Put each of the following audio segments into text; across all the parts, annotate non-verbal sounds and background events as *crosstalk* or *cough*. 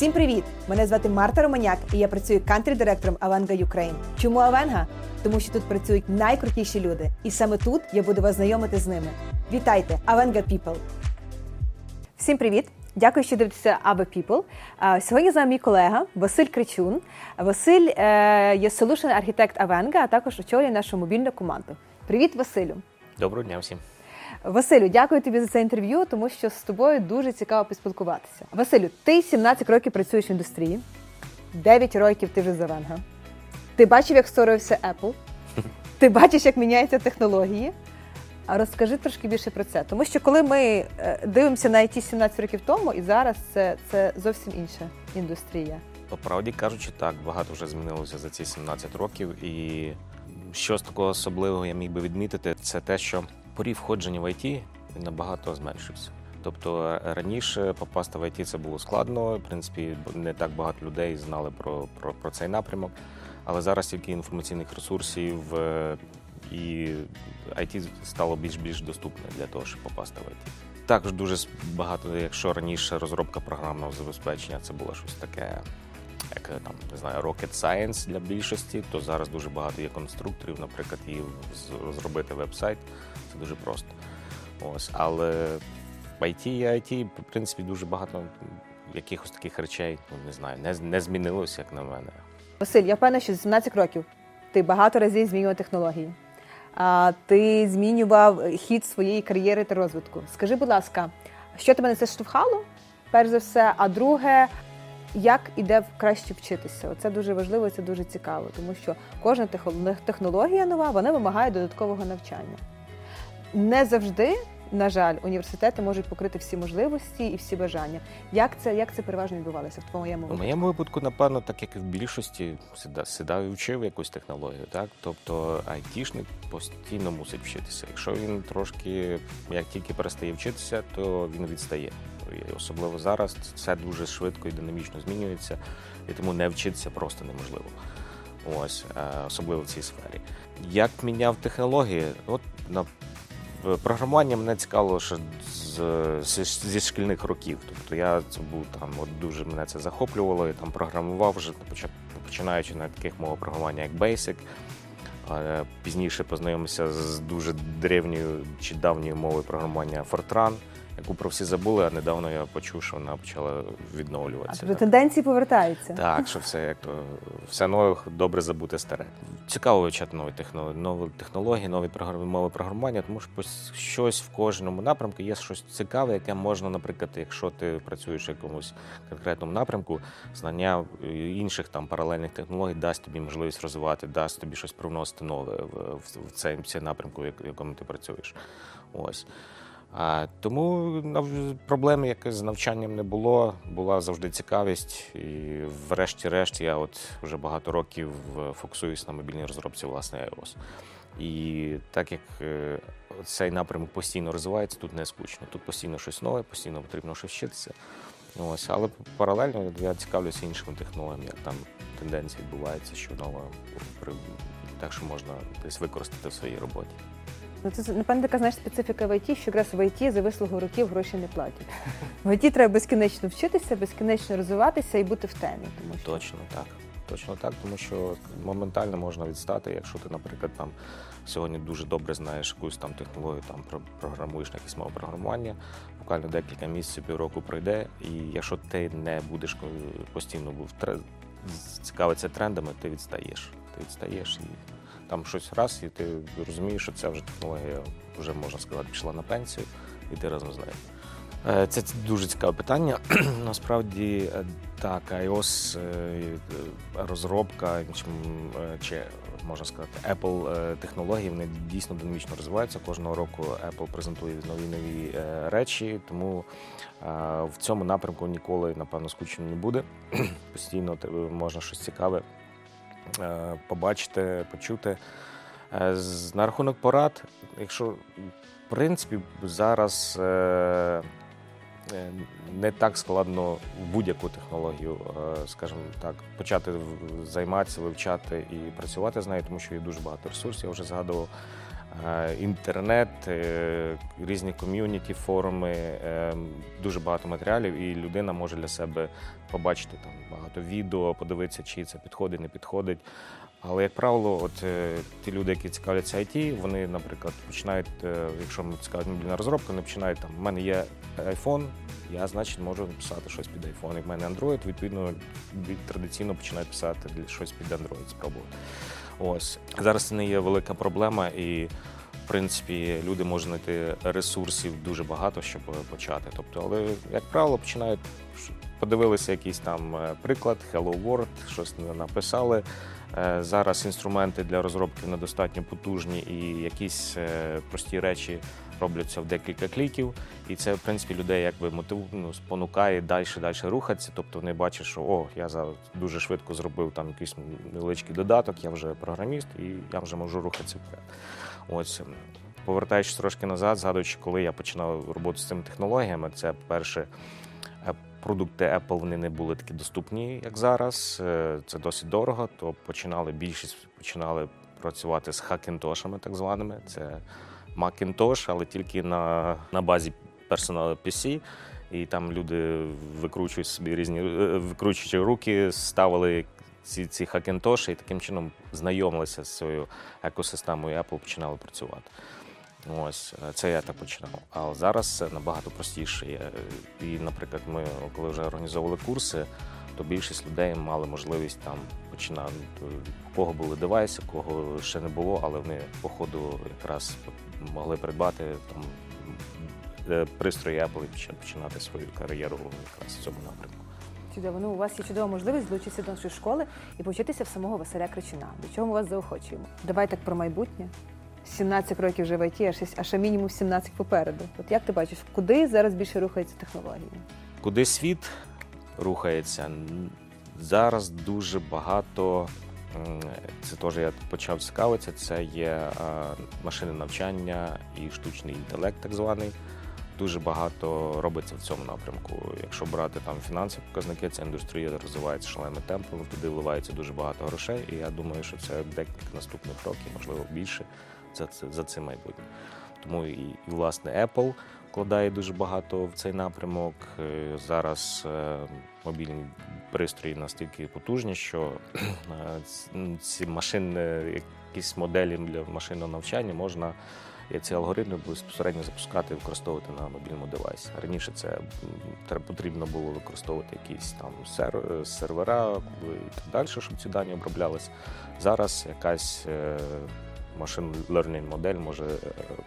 Всім привіт! Мене звати Марта Романяк, і я працюю кантрі-директором Авенга Ukraine. Чому Авенга? Тому що тут працюють найкрутіші люди, і саме тут я буду вас знайомити з ними. Вітайте, Авенга People! Всім привіт! Дякую, що дивитеся Аба People. Сьогодні з нами мій колега Василь Кричун. Василь е, є solution архітект Авенга, а також очолює нашу мобільну команду. Привіт, Василю! Доброго дня всім. Василю, дякую тобі за це інтерв'ю, тому що з тобою дуже цікаво поспілкуватися. Василю, ти 17 років працюєш в індустрії, 9 років ти вже з Авенга. Ти бачив, як створився Apple, *laughs* ти бачиш, як міняються технології. А розкажи трошки більше про це. Тому що коли ми е, дивимося на IT 17 років тому, і зараз це, це зовсім інша індустрія. По правді кажучи, так, багато вже змінилося за ці 17 років. І що з такого особливого я міг би відмітити, це те, що поріг входження в IT набагато зменшився. Тобто е, раніше попасти в IT це було складно. В принципі, не так багато людей знали про, про, про цей напрямок. Але зараз тільки інформаційних ресурсів е, і IT стало більш-більш доступне для того, щоб попасти в IT. Також дуже багато, якщо раніше розробка програмного забезпечення це було щось таке, як е, там не знаю, rocket science для більшості, то зараз дуже багато є конструкторів, наприклад, і з- зробити веб-сайт це дуже просто. Ось, але в IT і IT, в принципі, дуже багато якихось таких речей, ну не знаю, не, не змінилося, як на мене. Василь, я впевнена, що з 17 років ти багато разів змінював технології. А, ти змінював хід своєї кар'єри та розвитку. Скажи, будь ласка, що тебе на це штовхало? Перш за все, а друге, як іде краще вчитися? Це дуже важливо, це дуже цікаво, тому що кожна техно- технологія нова вона вимагає додаткового навчання. Не завжди, на жаль, університети можуть покрити всі можливості і всі бажання. Як це, як це переважно відбувалося в твоєму У моєму випадку, напевно, так як і в більшості, сідав і вчив якусь технологію. Так? Тобто айтішник постійно мусить вчитися. Якщо він трошки, як тільки перестає вчитися, то він відстає. І особливо зараз все дуже швидко і динамічно змінюється, і тому не вчитися просто неможливо. Ось, е, особливо в цій сфері. Як міняв технології? От на програмування мене цікавило ще з, з, зі шкільних років. Тобто я це був там, от дуже мене це захоплювало, я там програмував вже починаючи на таких мовах програмування, як Basic. Е, Пізніше познайомився з дуже древньою чи давньою мовою програмування Fortran, яку про всі забули, а недавно я почув, що вона почала А відновлюватися. тобто тенденції повертаються. Так, що все як то все нове, добре забути старе. Цікаво вивчати нові технології, нові технології, нові мови програмування, тому що щось в кожному напрямку є щось цікаве, яке можна, наприклад, якщо ти працюєш в якомусь конкретному напрямку, знання інших там паралельних технологій дасть тобі можливість розвивати, дасть тобі щось привносити нове в цей, в цей напрямку, в якому ти працюєш. Ось. Тому нав- проблеми якось з навчанням не було. Була завжди цікавість. І врешті-решт я от вже багато років е, фокусуюсь на мобільній розробці власне iOS. І так як е, цей напрямок постійно розвивається, тут не скучно. Тут постійно щось нове, постійно потрібно щось вчитися. Ось, але паралельно я цікавлюся іншими технологіями, як там тенденції відбуваються, що нове так, що можна десь використати в своїй роботі. Ну, це напевно така знаєш специфіка в ІТ, що якраз в ІТ за вислугу років гроші не платять. В ІТ треба безкінечно вчитися, безкінечно розвиватися і бути в темі. Тому що Точно так. Точно так, тому що моментально можна відстати, якщо ти, наприклад, там сьогодні дуже добре знаєш якусь там технологію, там програмуєш на якісь мови програмування, буквально декілька місяців, півроку пройде, і якщо ти не будеш постійно був цікавитися трендами, ти відстаєш. Ти відстаєш і там щось раз, і ти розумієш, що ця вже технологія вже можна сказати пішла на пенсію, і ти разом з нею. Е, Це дуже цікаве питання. *clears throat* Насправді, е, так, iOS е, розробка чи, можна сказати, Apple технології вони дійсно динамічно розвиваються. Кожного року Apple презентує нові нові речі, тому в цьому напрямку ніколи, напевно, скучно не буде. *clears throat* Постійно можна щось цікаве побачити, почути. Е, На рахунок порад, якщо в принципі зараз е, е, не так складно будь-яку технологію, е, скажімо так, почати займатися, вивчати і працювати з нею, тому що є дуже багато ресурсів, я вже згадував. Е, інтернет, е, різні ком'юніті, форуми, е, дуже багато матеріалів, і людина може для себе побачити там багато відео, подивитися, чи це підходить, не підходить. Але, як правило, от ті люди, які цікавляться IT, вони, наприклад, починають, якщо ми цікавить мобільна розробка, вони починають там, у мене є iPhone, я, значить, можу написати щось під iPhone. І в мене Android, відповідно, традиційно починають писати щось під Android, спробувати. Ось. Зараз це не є велика проблема, і, в принципі, люди можуть знайти ресурсів дуже багато, щоб почати. Тобто, але, як правило, починають подивилися якийсь там е, приклад, Hello World, щось написали. Е, Зараз інструменти для розробки недостатньо потужні і якісь е, прості речі робляться в декілька кліків. І це, в принципі, людей якби мотив, ну, спонукає далі далі рухатися. Тобто вони бачать, що о, я зараз дуже швидко зробив там якийсь невеличкий додаток, я вже програміст і я вже можу рухатися вперед. Ось. Повертаючись трошки назад, згадуючи, коли я починав роботу з цими технологіями, це перше. е, Продукти Apple вони не були такі доступні, як зараз. Е, Це досить дорого. То починали більшість починали працювати з хакінтошами, так званими. Це Macintosh, але тільки на, на базі персоналу PC. І там люди викручують собі різні е, викручуючи руки, ставили ці, ці хакінтоші і таким чином знайомилися з цією екосистемою Apple, починали працювати. Ось е, це я так починав. А зараз це набагато простіше. І, наприклад, ми коли вже організовували курси, то більшість людей мали можливість там починати. У кого були девайси, у кого ще не було, але вони по ходу якраз могли придбати там е, пристрої Apple і починати свою кар'єру якраз в цьому напрямку. Чудово. Ну, у вас є чудова можливість долучитися до нашої школи і повчитися в самого Василя Кричина. До чого ми вас заохочуємо? Давай так про майбутнє. 17 років вже в ІТ, а ще, а ще мінімум 17 попереду. От як ти бачиш, куди зараз більше рухаються технології? Куди світ рухається? Зараз дуже багато. Це теж я почав цікавитися. Це є е, машини навчання і штучний інтелект, так званий. Дуже багато робиться в цьому напрямку. Якщо брати там фінансові показники, ця індустрія розвивається шаленими темпами, туди вливається дуже багато грошей. І я думаю, що це декілька наступних років, можливо, більше за це за цим майбутнє. Тому і, і власне Apple вкладає дуже багато в цей напрямок. Е, Зараз е, мобільні пристрої настільки потужні, що е, м, ці машини, якісь моделі для машинного навчання можна. І ці алгоритми безпосередньо запускати і використовувати на мобільному девайсі. Раніше це потрібно було використовувати якісь там сер- сервера і так далі, щоб ці дані оброблялися. Зараз якась машин learning модель може е,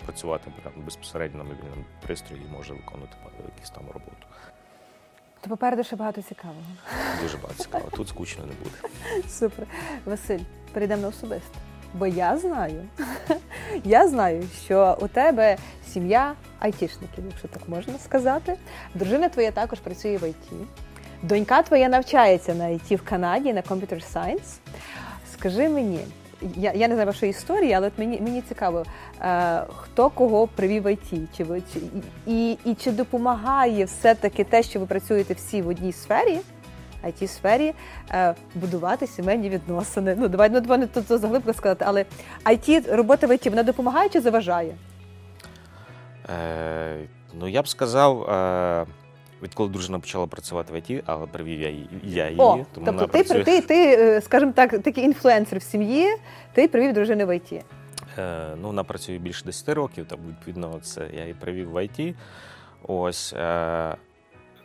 працювати прямо безпосередньо на мобільному пристрої і може виконувати якусь там роботу. То попереду ще багато цікавого. Дуже багато цікаво. Тут скучно не буде. *laughs* Супер. Василь, перейдемо на особисте. Бо я знаю, *laughs* я знаю, що у тебе сім'я айтішників, якщо так можна сказати. Дружина твоя також працює в IT. Донька твоя навчається на IT в Канаді на Computer Science. Скажи мені, я, я не знаю вашої історії, але от мені, мені цікаво, е, хто кого привів в IT, чи ви чи і, і, чи допомагає все-таки те, що ви працюєте всі в одній сфері, it сфері е, будувати сімейні відносини. Ну давай ну давай не тут за глибоко сказати, але IT, робота в IT, вона допомагає чи заважає? Е, ну, я б сказав, е, відколи дружина почала працювати в IT, але привів я її. Я її О, тому тобто ти, працює. ти, ти, е, скажімо так, такий інфлюенсер в сім'ї, ти привів дружину в IT. Е, ну, вона працює більше 10 років, там, відповідно, це я її привів в IT. Ось. Е,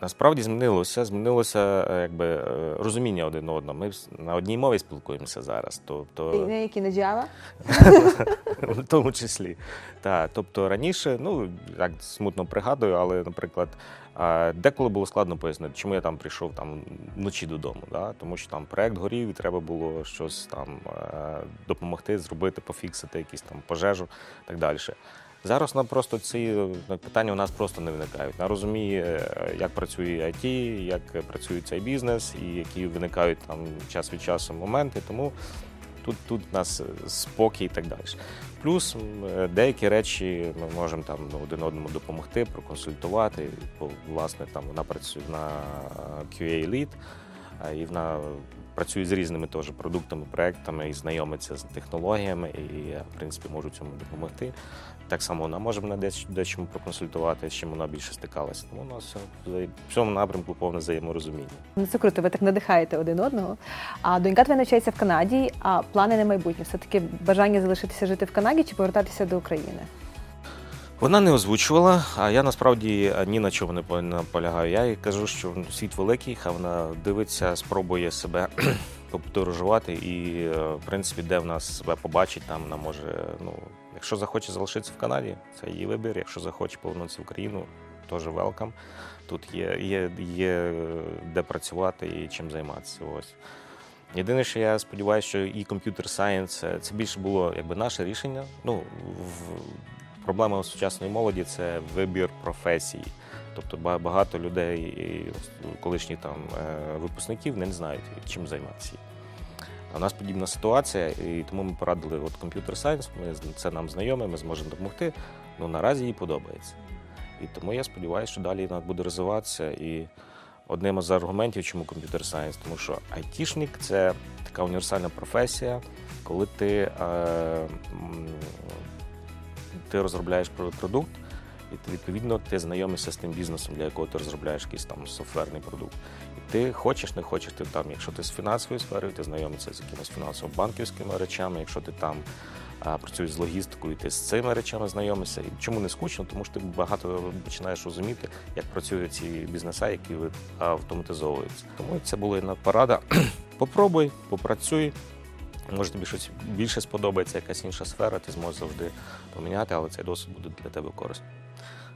насправді змінилося, змінилося е, якби, е, розуміння один одного. Ми на одній мові спілкуємося зараз. Тобто, на які на Java? *laughs* в тому числі. Так, тобто раніше, ну як смутно пригадую, але, наприклад, деколи було складно пояснити, чому я там прийшов там вночі додому. Да? Тому що там проект горів, і треба було щось там е, допомогти, зробити, пофіксити якісь там пожежу і так далі. Зараз нам просто ці е, питання у нас просто не виникають. Вона розуміє, е, як працює IT, як працює цей бізнес, і які виникають там час від часу моменти. Тому тут, тут у нас е, спокій і так далі. Плюс деякі речі ми можемо там ну, один одному допомогти, проконсультувати. Бо, власне, там вона працює на QA Lead, і вона працюю з різними теж продуктами, проектами і знайомиться з технологіями, і в принципі, можу цьому допомогти. Так само вона може мене десь дечому проконсультувати, з чим вона більше стикалася. Тому у нас в цьому напрямку повне взаєморозуміння. Ну, це круто, ви так надихаєте один одного. А донька твоя навчається в Канаді, а плани на майбутнє. Все-таки бажання залишитися жити в Канаді чи повертатися до України? Вона не озвучувала, а я насправді ні на чому не по- наполягаю. Я їй кажу, що світ великий, хай вона дивиться, спробує себе *clears throat* поподорожувати і, е, в принципі, де в нас себе побачить, там вона може. Ну, якщо захоче залишитися в Канаді, це її вибір. Якщо захоче повернутися в Україну, теж welcome. Тут є, є, є де працювати і чим займатися. Ось. Єдине, що я сподіваюся, що і computer science це більше було якби наше рішення. Ну, в, проблема сучасної молоді це вибір професії. Тобто багато людей, колишніх там е, випускників не знають, чим займатися. У нас подібна ситуація, і тому ми порадили от computer science, це нам знайоме, ми зможемо допомогти. Ну наразі їй подобається. І тому я сподіваюся, що далі вона буде розвиватися. І одним із аргументів, чому computer science, тому що айтішник це така універсальна професія, коли ти, е, ти розробляєш продукт, і ти, відповідно ти знайомишся з тим бізнесом, для якого ти розробляєш якийсь там софтверний продукт. І ти хочеш, не хочеш, ти там, якщо ти з фінансовою сферою, ти знайомишся з якимись фінансово-банківськими речами, якщо ти там а, працюєш з логістикою, ти з цими речами знайомишся. І чому не скучно? Тому що ти багато починаєш розуміти, як працюють ці бізнеса, які автоматизовуються. Тому це була порада. *clears throat* Попробуй, попрацюй. Може тобі щось більше сподобається, якась інша сфера, ти зможеш завжди поміняти, але цей досвід буде для тебе корисним.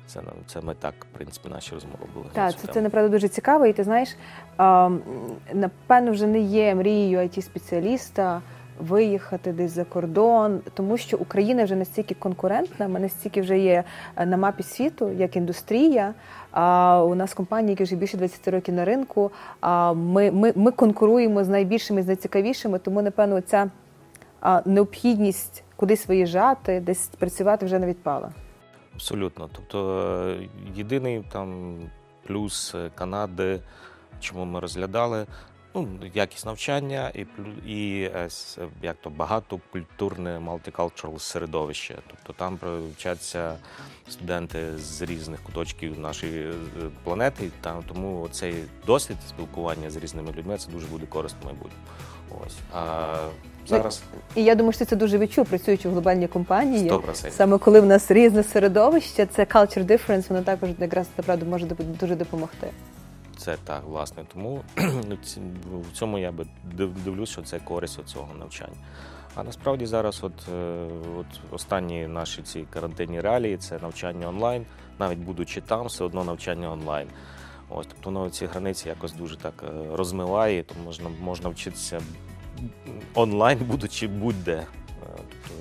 Це, це ми так, в принципі, наші розмови були. Так, це, це направду дуже цікаво. І ти знаєш, а, напевно, вже не є мрією it спеціаліста виїхати десь за кордон, тому що Україна вже настільки конкурентна, ми настільки вже є е, на мапі світу, як індустрія. А у нас компанії, які вже більше 20 років на ринку. А ми, ми, ми конкуруємо з найбільшими, з найцікавішими, тому напевно ця необхідність кудись виїжджати, десь працювати вже не відпала. Абсолютно. Тобто е, єдиний там плюс е, Канади, чому ми розглядали, ну, якість навчання і, і е, як то багатокультурне multicultural середовище. Тобто там вчаться студенти з різних куточків нашої е, планети. Там, тому цей досвід спілкування з різними людьми це дуже буде корисно в майбутньому. Ось. А зараз І я думаю, що це дуже відчув, працюючи в глобальній компанії. 100%. Саме коли в нас різне середовище, це culture difference, воно також якраз направду може дуже допомогти. Це так, власне. Тому *clears throat* ну, в цьому я би див- дивлюсь, що це користь цього навчання. А насправді зараз, от, е, от останні наші ці карантинні реалії, це навчання онлайн, навіть будучи там, все одно навчання онлайн. Ось, тобто воно ці границі якось дуже так е, розмиває, то можна, можна вчитися онлайн, будучи будь-де.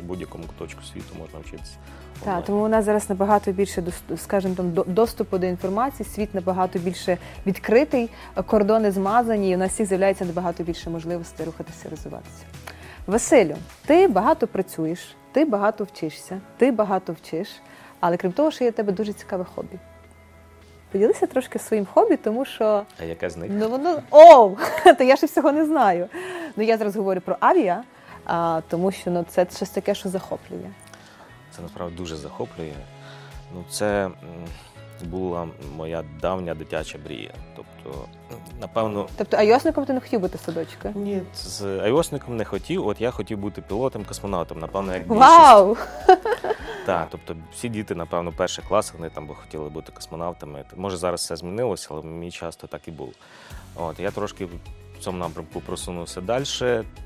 В будь-якому куточку світу можна вчитися. Так, тому у нас зараз набагато більше скажімо, там доступу до інформації, світ набагато більше відкритий, кордони змазані, і у нас всіх з'являється набагато більше можливостей рухатися, розвиватися. Василю, ти багато працюєш, ти багато вчишся, ти багато вчиш, але крім того, що є в тебе дуже цікаве хобі. Поділися трошки своїм хобі, тому що А яке з них? Ну воно оу, *laughs* то я ще всього не знаю. Ну я зараз говорю про авіа, а, тому що ну це щось таке, що захоплює. Це насправді дуже захоплює. Ну, це була моя давня дитяча мрія. Тобто, напевно, Тобто айосником ти не хотів бути садочка? ні, з айосником не хотів. От я хотів бути пілотом, космонавтом, напевно, як більшість. Вау! *laughs* Так, тобто всі діти, напевно, перших класах вони там би хотіли бути космонавтами. Може, зараз все змінилося, але мій час то так і було. От я трошки в цьому напрямку просунувся далі.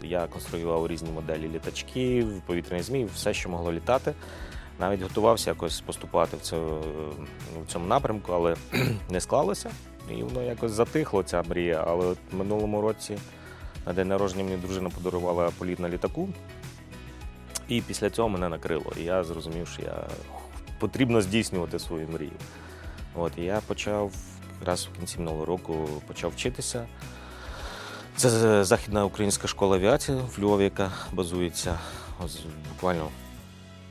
Я конструював різні моделі літачків, повітряних змій, все, що могло літати. Навіть готувався якось поступати в цьому, в цьому напрямку, але *clears throat* не склалося. І воно якось затихло, ця мрія. Але от минулому році на день народження мені дружина подарувала політ на літаку. І після цього мене накрило. І я зрозумів, що я потрібно здійснювати свою мрію. От і я почав якраз в кінці минулого року почав вчитися. Це Західна українська школа авіації в Львові, яка базується. Ось буквально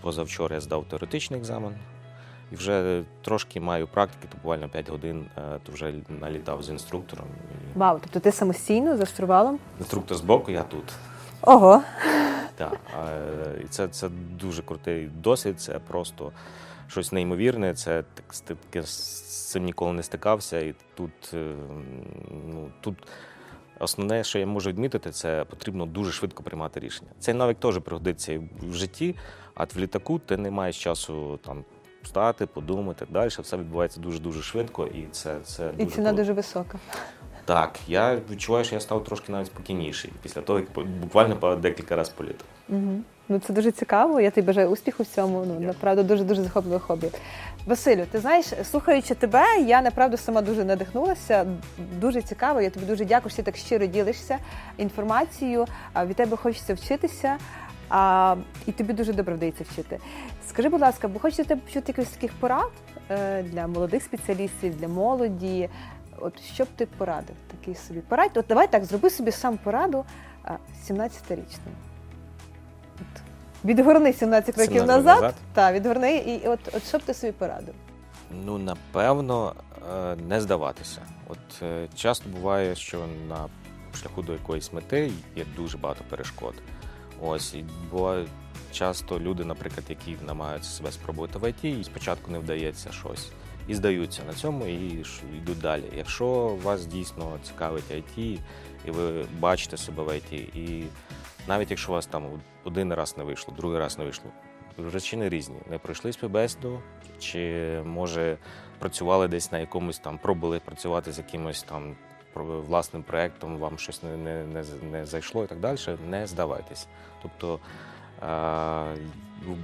позавчора я здав теоретичний екзамен. І вже трошки маю практики, то буквально 5 годин, е, то вже налітав з інструктором. Вау, тобто ти самостійно за штурвалом? Інструктор збоку, я тут. Ого. Так, е, і це, це дуже крутий досвід, це просто щось неймовірне. Це так, з цим ніколи не стикався. І тут, е, ну, тут основне, що я можу відмітити, це потрібно дуже швидко приймати рішення. Цей навик теж пригодиться в житті, а в літаку ти не маєш часу там встати, подумати далі. Все відбувається дуже-дуже швидко, і це, це І дуже ціна круто. дуже висока. Так, я відчуваю, що я став трошки навіть спокійніший після того, як буквально декілька разів політав. Угу. Ну це дуже цікаво. Я тобі бажаю успіху в цьому. Ну направду дуже дуже захопливе хобі. Василю, ти знаєш, слухаючи тебе, я направду сама дуже надихнулася. Дуже цікаво. Я тобі дуже дякую, що ти так щиро ділишся інформацією. Від тебе хочеться вчитися. А, і тобі дуже добре вдається вчити. Скажи, будь ласка, бо хочеться тебе почути якихось таких порад е, для молодих спеціалістів, для молоді. От що б ти порадив? Такий собі порадь. От давай так, зроби собі сам пораду а, 17-річному. От. Відгорни 17 років 17 назад. назад? Так, відгорни, і от, от що б ти собі порадив? Ну, напевно, е, не здаватися. От е, часто буває, що на шляху до якоїсь мети є дуже багато перешкод. Ось і буває часто люди, наприклад, які намагаються себе спробувати в ІТ, і спочатку не вдається щось. І здаються на цьому і йдуть далі. Якщо вас дійсно цікавить IT, і ви бачите себе в IT, і навіть якщо у вас там один раз не вийшло, другий раз не вийшло, причини різні. Не пройшли співбесіду, чи може працювали десь на якомусь там, пробували працювати з якимось там власним проєктом, вам щось не, не, не, не зайшло і так далі, не здавайтесь. Тобто е,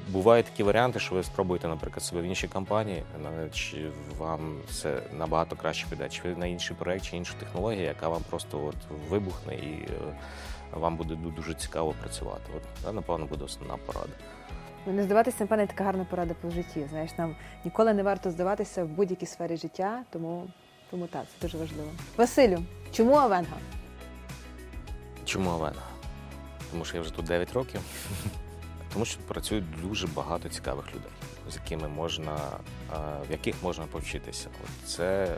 бувають такі варіанти, що ви спробуєте, наприклад, себе в іншій компанії, чи вам все набагато краще піде, чи ви на інший проєкт, чи іншу технологію, яка вам просто от вибухне і е, вам буде дуже цікаво працювати. От це, напевно, буде основна порада. Ну, Не здаватися, напевне, така гарна порада по житті. Знаєш, нам ніколи не варто здаватися в будь-якій сфері життя, тому, тому так, це дуже важливо. Василю, чому Авенга? Чому Авена? Тому що я вже тут 9 років. *laughs* Тому що працює дуже багато цікавих людей, з якими можна, в яких можна повчитися. Це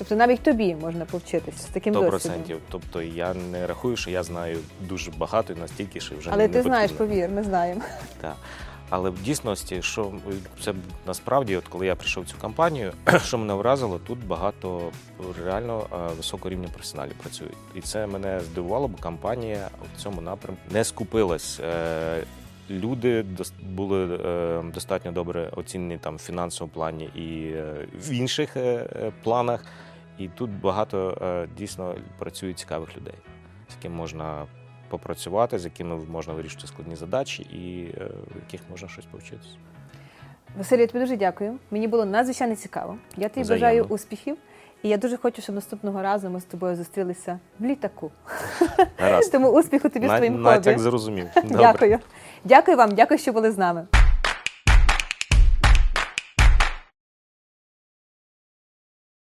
Тобто навіть тобі можна повчитися з таким 100%. досвідом. Тобто я не рахую, що я знаю дуже багато і настільки, що вже Але не, ти не знаєш, повір, ми знаємо. Так. Але в дійсності, що це насправді, от коли я прийшов в цю компанію, *clears throat* що мене вразило, тут багато реально е, високого рівня професіоналів працюють. І це мене здивувало, бо компанія в цьому напрямку не скупилась. Е, Люди були е, достатньо добре оцінені там в фінансовому плані і в інших планах. І тут багато е, дійсно працює цікавих людей, з якими можна попрацювати, з якими можна вирішити складні задачі, і е, в яких можна щось повчитися. Василю, я тобі дуже дякую. Мені було надзвичайно цікаво. Я тобі Взаємно. бажаю успіхів. І я дуже хочу, щоб наступного разу ми з тобою зустрілися в літаку. Гаразд. Тому успіху тобі з твоїм хобі. Натяк зрозумів. Добре. Дякую. Дякую вам, дякую, що були з нами.